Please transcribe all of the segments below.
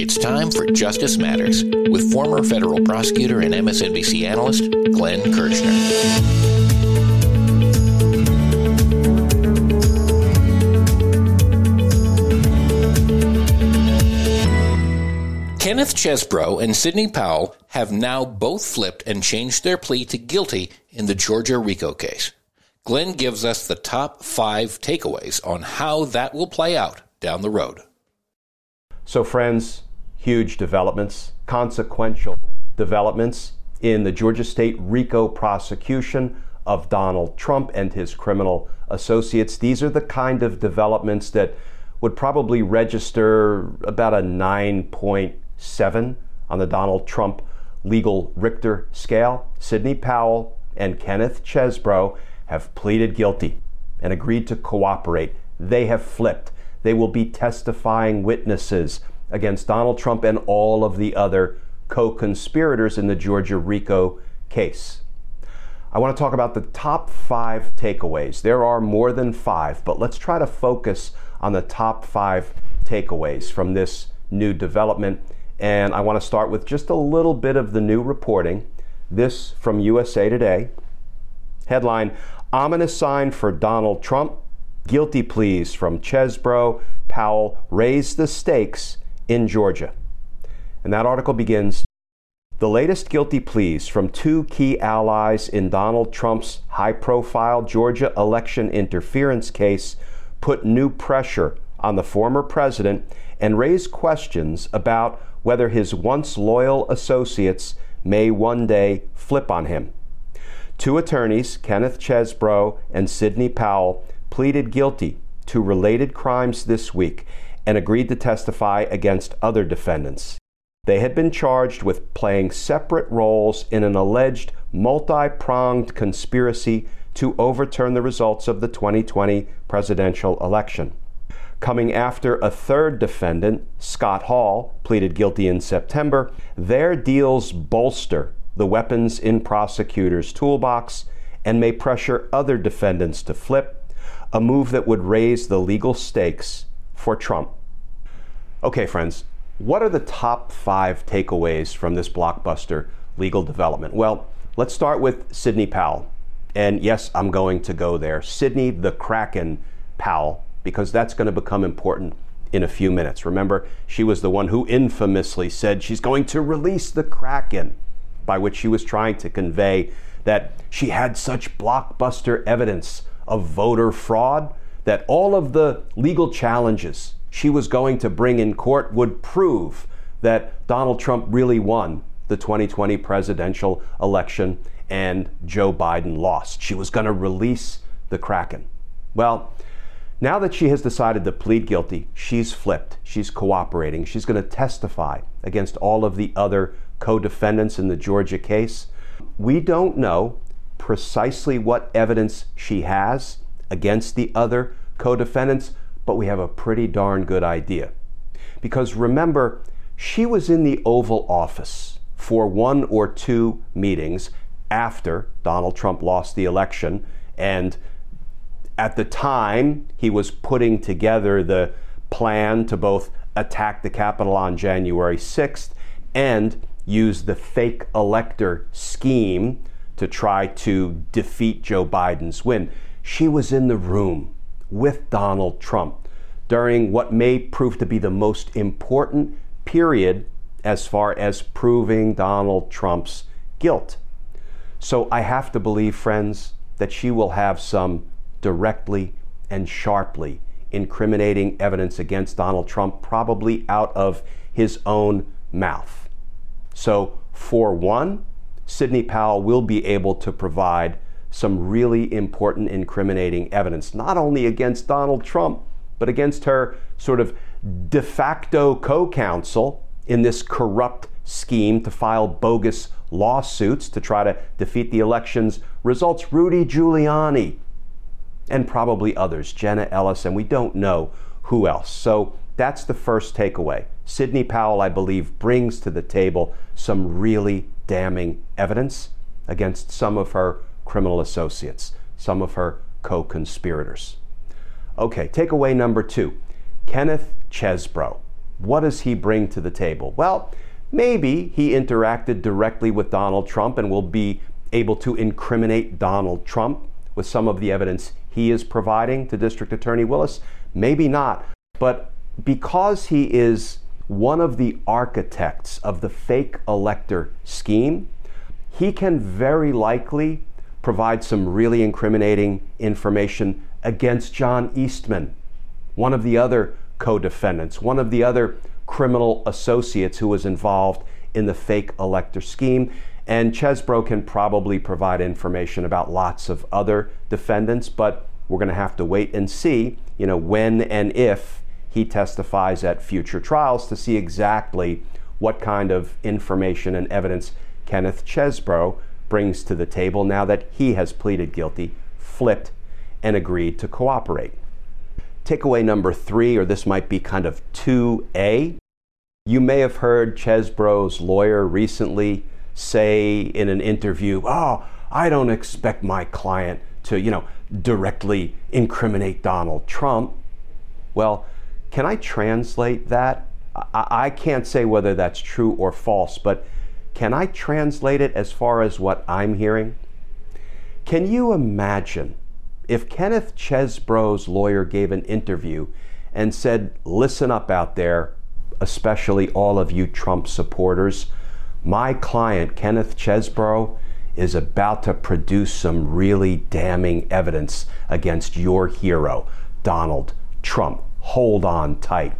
It's time for Justice Matters with former federal prosecutor and MSNBC analyst Glenn Kirschner. Kenneth Chesebro and Sidney Powell have now both flipped and changed their plea to guilty in the Georgia RICO case. Glenn gives us the top five takeaways on how that will play out down the road. So, friends, huge developments, consequential developments in the Georgia State RICO prosecution of Donald Trump and his criminal associates. These are the kind of developments that would probably register about a 9.7 on the Donald Trump legal Richter scale. Sidney Powell and Kenneth Chesebro have pleaded guilty and agreed to cooperate. They have flipped. They will be testifying witnesses against Donald Trump and all of the other co conspirators in the Georgia RICO case. I want to talk about the top five takeaways. There are more than five, but let's try to focus on the top five takeaways from this new development. And I want to start with just a little bit of the new reporting. This from USA Today. Headline Ominous sign for Donald Trump Guilty pleas from Chesebro. Powell raise the stakes in Georgia. And that article begins The latest guilty pleas from two key allies in Donald Trump's high profile Georgia election interference case put new pressure on the former president and raise questions about whether his once loyal associates may one day flip on him. Two attorneys, Kenneth Chesebro and Sidney Powell, pleaded guilty to related crimes this week and agreed to testify against other defendants. They had been charged with playing separate roles in an alleged multi pronged conspiracy to overturn the results of the 2020 presidential election. Coming after a third defendant, Scott Hall, pleaded guilty in September, their deals bolster the weapons in prosecutors' toolbox and may pressure other defendants to flip a move that would raise the legal stakes for Trump. Okay, friends, what are the top five takeaways from this blockbuster legal development? Well, let's start with Sidney Powell. And yes, I'm going to go there. Sidney the Kraken Powell, because that's going to become important in a few minutes. Remember, she was the one who infamously said she's going to release the Kraken, by which she was trying to convey that she had such blockbuster evidence of voter fraud, that all of the legal challenges she was going to bring in court would prove that Donald Trump really won the 2020 presidential election and Joe Biden lost. She was going to release the Kraken. Well, now that she has decided to plead guilty, she's flipped. She's cooperating. She's going to testify against all of the other co defendants in the Georgia case. We don't know precisely what evidence she has against the other co defendants, but we have a pretty darn good idea. Because remember, she was in the Oval Office for one or two meetings after Donald Trump lost the election. And at the time, he was putting together the plan to both attack the Capitol on January 6th and use the fake elector scheme to try to defeat Joe Biden's win. She was in the room with Donald Trump during what may prove to be the most important period as far as proving Donald Trump's guilt. So I have to believe, friends, that she will have some directly and sharply incriminating evidence against Donald Trump, probably out of his own mouth. So, for one, Sidney Powell will be able to provide some really important incriminating evidence, not only against Donald Trump, but against her sort of de facto co counsel in this corrupt scheme to file bogus lawsuits to try to defeat the election's results. Rudy Giuliani and probably others, Jenna Ellis, and we don't know who else. So that's the first takeaway. Sidney Powell, I believe, brings to the table some really damning evidence against some of her criminal associates, some of her co conspirators. Okay, takeaway number two Kenneth Chesebro. What does he bring to the table? Well, maybe he interacted directly with Donald Trump and will be able to incriminate Donald Trump with some of the evidence he is providing to District Attorney Willis. Maybe not. But because he is one of the architects of the fake elector scheme, he can very likely provide some really incriminating information against John Eastman, one of the other co defendants, one of the other criminal associates who was involved in the fake elector scheme. And Chesebro can probably provide information about lots of other defendants, but we're going to have to wait and see, you know, when and if he testifies at future trials to see exactly what kind of information and evidence Kenneth Chesebro brings to the table now that he has pleaded guilty, flipped, and agreed to cooperate. Takeaway number three, or this might be kind of 2A. You may have heard Chesebro's lawyer recently say in an interview, Oh, I don't expect my client to, you know, directly incriminate Donald Trump. Well, can I translate that? I, I can't say whether that's true or false, but can I translate it as far as what I'm hearing? Can you imagine if Kenneth Chesebro's lawyer gave an interview and said, Listen up out there, especially all of you Trump supporters, my client, Kenneth Chesebro, is about to produce some really damning evidence against your hero, Donald Trump. Hold on tight.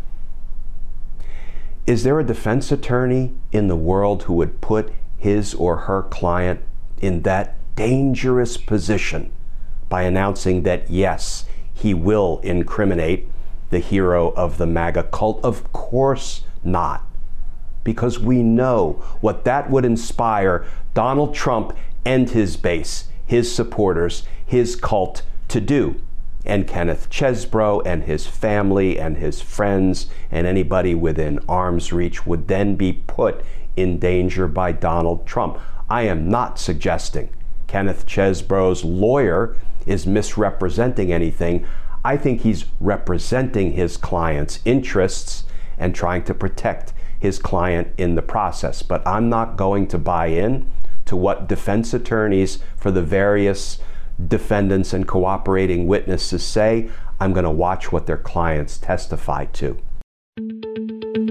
Is there a defense attorney in the world who would put his or her client in that dangerous position by announcing that, yes, he will incriminate the hero of the MAGA cult? Of course not. Because we know what that would inspire Donald Trump and his base, his supporters, his cult to do. And Kenneth Chesebro and his family and his friends and anybody within arm's reach would then be put in danger by Donald Trump. I am not suggesting Kenneth Chesebro's lawyer is misrepresenting anything. I think he's representing his client's interests and trying to protect his client in the process. But I'm not going to buy in to what defense attorneys for the various defendants and cooperating witnesses say. I'm going to watch what their clients testify to.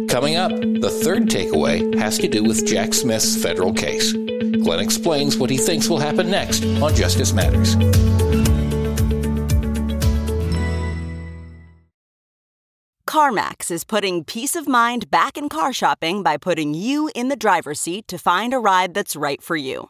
Coming up, the third takeaway has to do with Jack Smith's federal case. Glenn explains what he thinks will happen next on Justice Matters. CarMax is putting peace of mind back in car shopping by putting you in the driver's seat to find a ride that's right for you.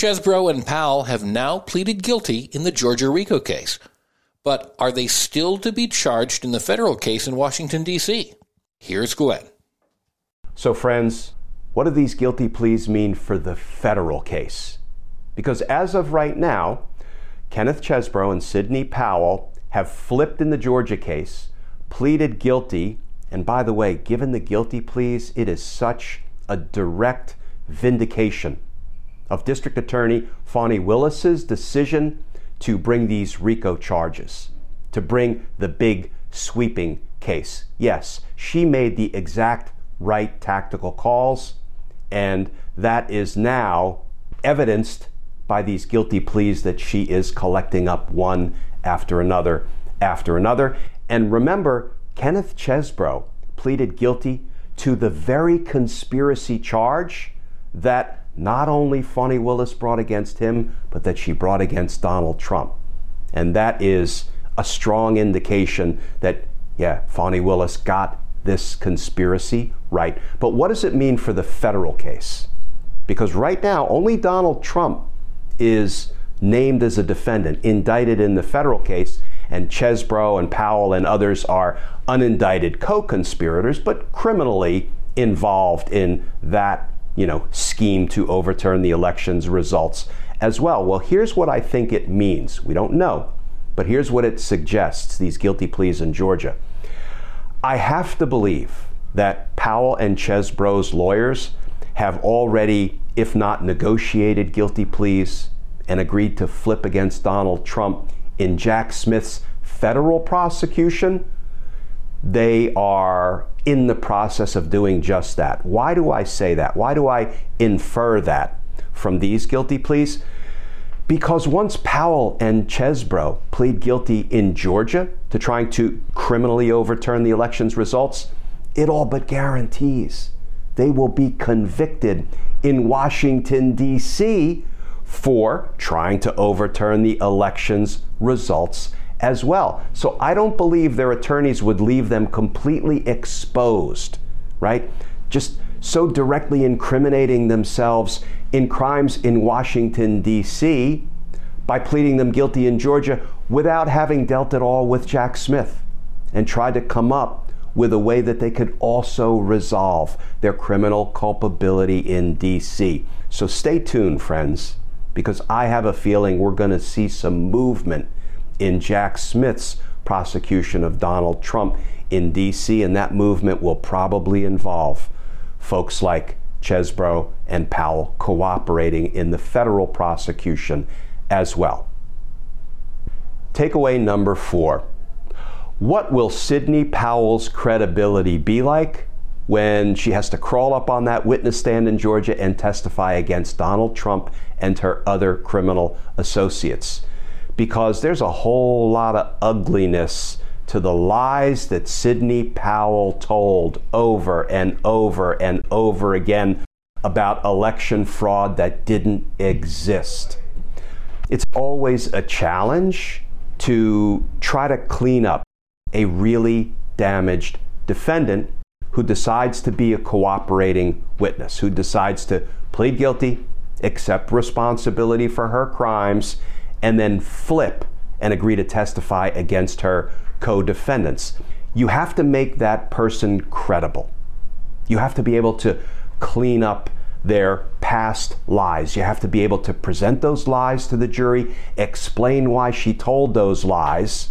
Chesebro and Powell have now pleaded guilty in the Georgia RICO case. But are they still to be charged in the federal case in Washington, D.C.? Here's Glenn. So, friends, what do these guilty pleas mean for the federal case? Because as of right now, Kenneth Chesebro and Sidney Powell have flipped in the Georgia case, pleaded guilty, And by the way, given the guilty pleas, it is such a direct vindication of District Attorney Fani Willis's decision to bring these RICO charges, to bring the big sweeping case. Yes, she made the exact right tactical calls, and that is now evidenced by these guilty pleas that she is collecting up one after another after another. And remember, Kenneth Chesebro pleaded guilty to the very conspiracy charge that not only Fani Willis brought against him, but that she brought against Donald Trump. And that is a strong indication that, yeah, Fani Willis got this conspiracy right. But what does it mean for the federal case? Because right now, only Donald Trump is named as a defendant, indicted in the federal case, and Chesebro and Powell and others are unindicted co-conspirators, but criminally involved in that, you know, scheme to overturn the election's results as well. Well, here's what I think it means. We don't know, but here's what it suggests, these guilty pleas in Georgia. I have to believe that Powell and Chesebro's lawyers have already, if not negotiated guilty pleas and agreed to flip against Donald Trump in Jack Smith's federal prosecution, they are in the process of doing just that. Why do I say that? Why do I infer that from these guilty pleas? Because once Powell and Chesebro plead guilty in Georgia to trying to criminally overturn the election's results, it all but guarantees they will be convicted in Washington, D.C. for trying to overturn the election's results as well. So I don't believe their attorneys would leave them completely exposed, right? Just so directly incriminating themselves in crimes in Washington, D.C. by pleading them guilty in Georgia without having dealt at all with Jack Smith and tried to come up with a way that they could also resolve their criminal culpability in D.C. So stay tuned, friends, because I have a feeling we're going to see some movement in Jack Smith's prosecution of Donald Trump in D.C., and that movement will probably involve folks like Chesebro and Powell cooperating in the federal prosecution as well. Takeaway number four What will Sidney Powell's credibility be like when she has to crawl up on that witness stand in Georgia and testify against Donald Trump and her other criminal associates? Because there's a whole lot of ugliness to the lies that Sidney Powell told over and over and over again about election fraud that didn't exist. It's always a challenge to try to clean up a really damaged defendant who decides to be a cooperating witness, who decides to plead guilty, accept responsibility for her crimes, and then flip and agree to testify against her co defendants. You have to make that person credible. You have to be able to clean up their past lies. You have to be able to present those lies to the jury, explain why she told those lies,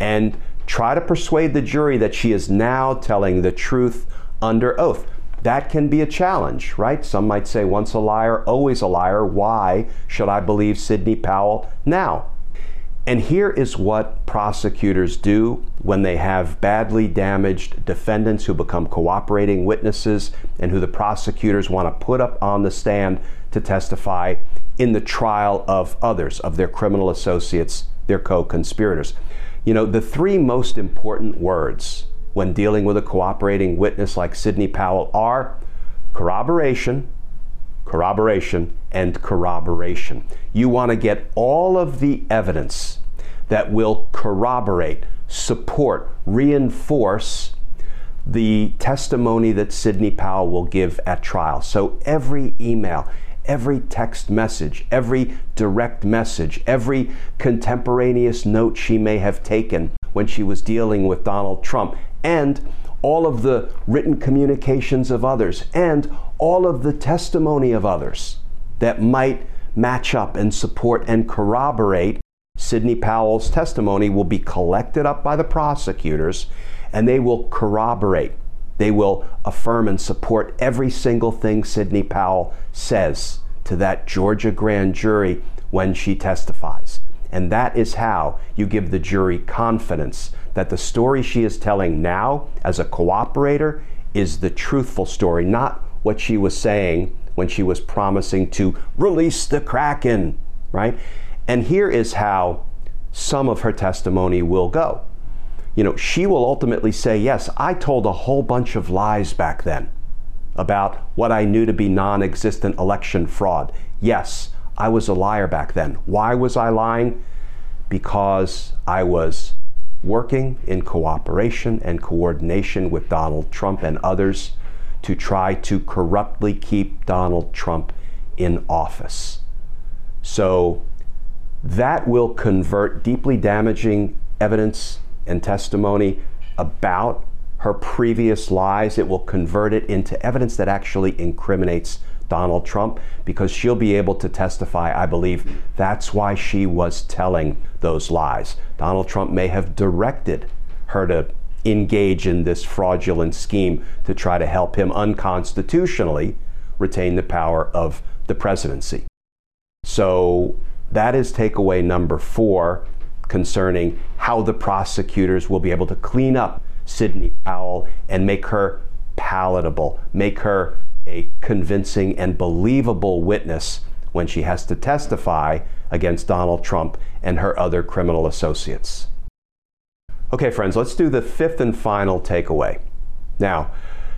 and try to persuade the jury that she is now telling the truth under oath. That can be a challenge, right? Some might say, once a liar, always a liar. Why should I believe Sidney Powell now? And here is what prosecutors do when they have badly damaged defendants who become cooperating witnesses and who the prosecutors want to put up on the stand to testify in the trial of others, of their criminal associates, their co conspirators. You know, the three most important words when dealing with a cooperating witness like Sidney Powell are corroboration, corroboration, and corroboration. You want to get all of the evidence that will corroborate, support, reinforce the testimony that Sidney Powell will give at trial. So every email, every text message, every direct message, every contemporaneous note she may have taken when she was dealing with Donald Trump, and all of the written communications of others, and all of the testimony of others that might match up and support and corroborate Sidney Powell's testimony will be collected up by the prosecutors and they will corroborate. They will affirm and support every single thing Sidney Powell says to that Georgia grand jury when she testifies. And that is how you give the jury confidence that the story she is telling now as a cooperator is the truthful story, not what she was saying when she was promising to release the Kraken, right? And here is how some of her testimony will go. You know, she will ultimately say, Yes, I told a whole bunch of lies back then about what I knew to be non existent election fraud. Yes, I was a liar back then. Why was I lying? Because I was working in cooperation and coordination with Donald Trump and others to try to corruptly keep Donald Trump in office. So that will convert deeply damaging evidence and testimony about her previous lies. It will convert it into evidence that actually incriminates Donald Trump because she'll be able to testify, I believe that's why she was telling those lies. Donald Trump may have directed her to engage in this fraudulent scheme to try to help him unconstitutionally retain the power of the presidency. So that is takeaway number four concerning how the prosecutors will be able to clean up Sidney Powell and make her palatable, make her a convincing and believable witness when she has to testify against Donald Trump and her other criminal associates. Okay, friends, let's do the fifth and final takeaway. Now,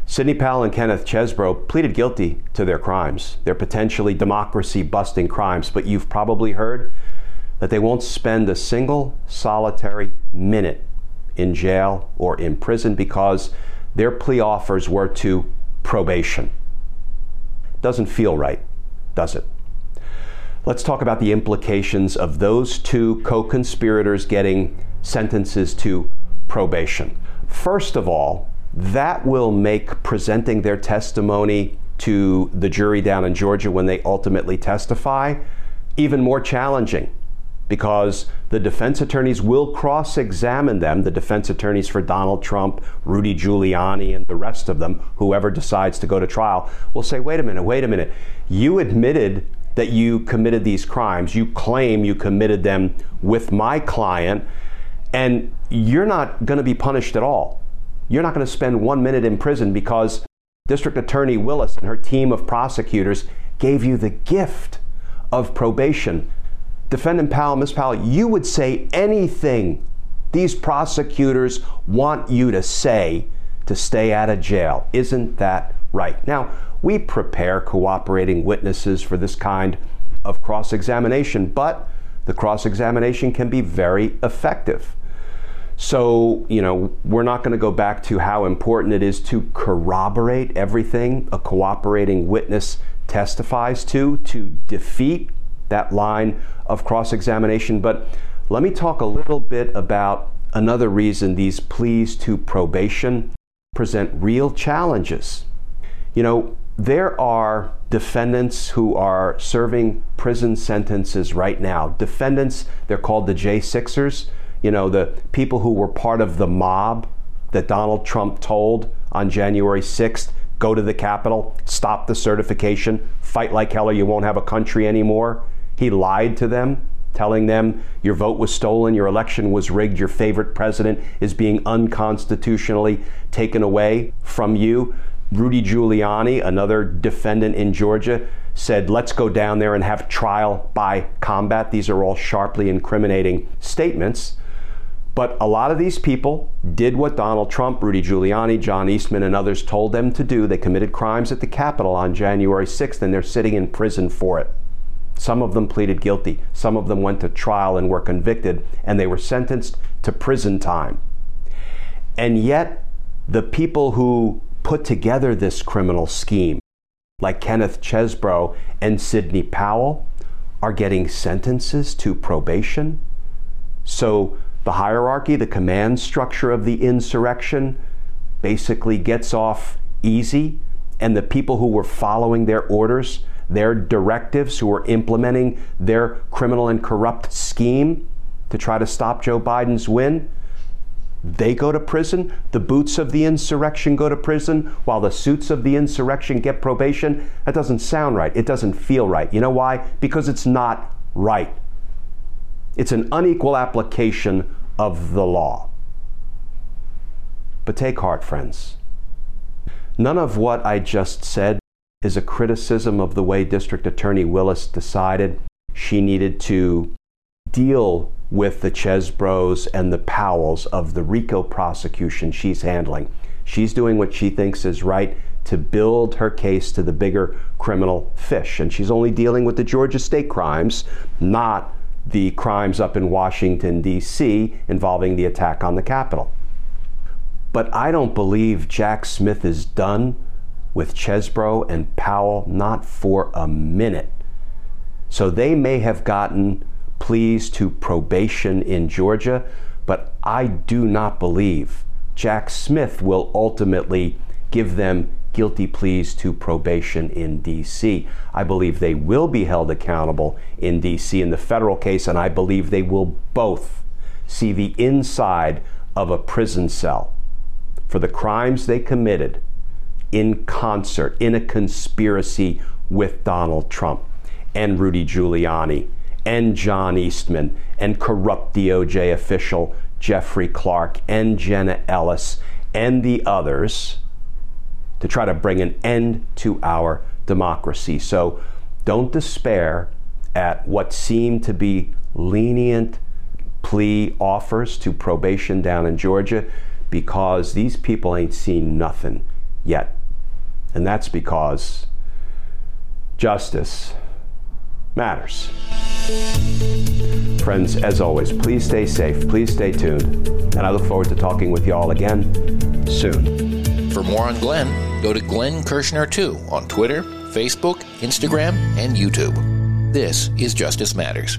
Sidney Powell and Kenneth Chesebro pleaded guilty to their crimes, their potentially democracy busting crimes, but you've probably heard that they won't spend a single solitary minute in jail or in prison because their plea offers were to probation. Doesn't feel right, does it? Let's talk about the implications of those two co conspirators getting sentences to probation. First of all, that will make presenting their testimony to the jury down in Georgia when they ultimately testify even more challenging because the defense attorneys will cross examine them, the defense attorneys for Donald Trump, Rudy Giuliani, and the rest of them, whoever decides to go to trial, will say, wait a minute, wait a minute. You admitted that you committed these crimes. You claim you committed them with my client, and you're not going to be punished at all. You're not going to spend one minute in prison because District Attorney Willis and her team of prosecutors gave you the gift of probation Defendant Powell, Ms. Powell, you would say anything these prosecutors want you to say to stay out of jail. Isn't that right? Now, we prepare cooperating witnesses for this kind of cross examination, but the cross examination can be very effective. So, you know, we're not going to go back to how important it is to corroborate everything a cooperating witness testifies to, to defeat that line of cross examination. But let me talk a little bit about another reason these pleas to probation present real challenges. You know, there are defendants who are serving prison sentences right now. Defendants, they're called the J6ers, you know, the people who were part of the mob that Donald Trump told on January 6th go to the Capitol, stop the certification, fight like hell or you won't have a country anymore. He lied to them, telling them your vote was stolen, your election was rigged, your favorite president is being unconstitutionally taken away from you. Rudy Giuliani, another defendant in Georgia, said, let's go down there and have trial by combat. These are all sharply incriminating statements. But a lot of these people did what Donald Trump, Rudy Giuliani, John Eastman, and others told them to do. They committed crimes at the Capitol on January 6th, and they're sitting in prison for it. Some of them pleaded guilty. Some of them went to trial and were convicted, and they were sentenced to prison time. And yet, the people who put together this criminal scheme, like Kenneth Chesebro and Sidney Powell, are getting sentences to probation. So the hierarchy, the command structure of the insurrection basically gets off easy, and the people who were following their orders their directives, who are implementing their criminal and corrupt scheme to try to stop Joe Biden's win, they go to prison, the boots of the insurrection go to prison, while the suits of the insurrection get probation. That doesn't sound right. It doesn't feel right. You know why? Because it's not right. It's an unequal application of the law. But take heart, friends. None of what I just said is a criticism of the way District Attorney Willis decided she needed to deal with the Chesebros and the Powells of the RICO prosecution she's handling. She's doing what she thinks is right to build her case to the bigger criminal fish. And she's only dealing with the Georgia state crimes, not the crimes up in Washington, D.C., involving the attack on the Capitol. But I don't believe Jack Smith is done with Chesebro and Powell, not for a minute. So they may have gotten pleas to probation in Georgia, but I do not believe Jack Smith will ultimately give them guilty pleas to probation in D.C. I believe they will be held accountable in D.C. in the federal case, and I believe they will both see the inside of a prison cell for the crimes they committed in concert, in a conspiracy with Donald Trump and Rudy Giuliani and John Eastman and corrupt DOJ official Jeffrey Clark and Jenna Ellis and the others to try to bring an end to our democracy. So don't despair at what seem to be lenient plea offers to probation down in Georgia because these people ain't seen nothing yet. And that's because justice matters. Friends, as always, please stay safe, please stay tuned, and I look forward to talking with you all again soon. For more on Glenn, go to Glenn Kirschner2 on Twitter, Facebook, Instagram, and YouTube. This is Justice Matters.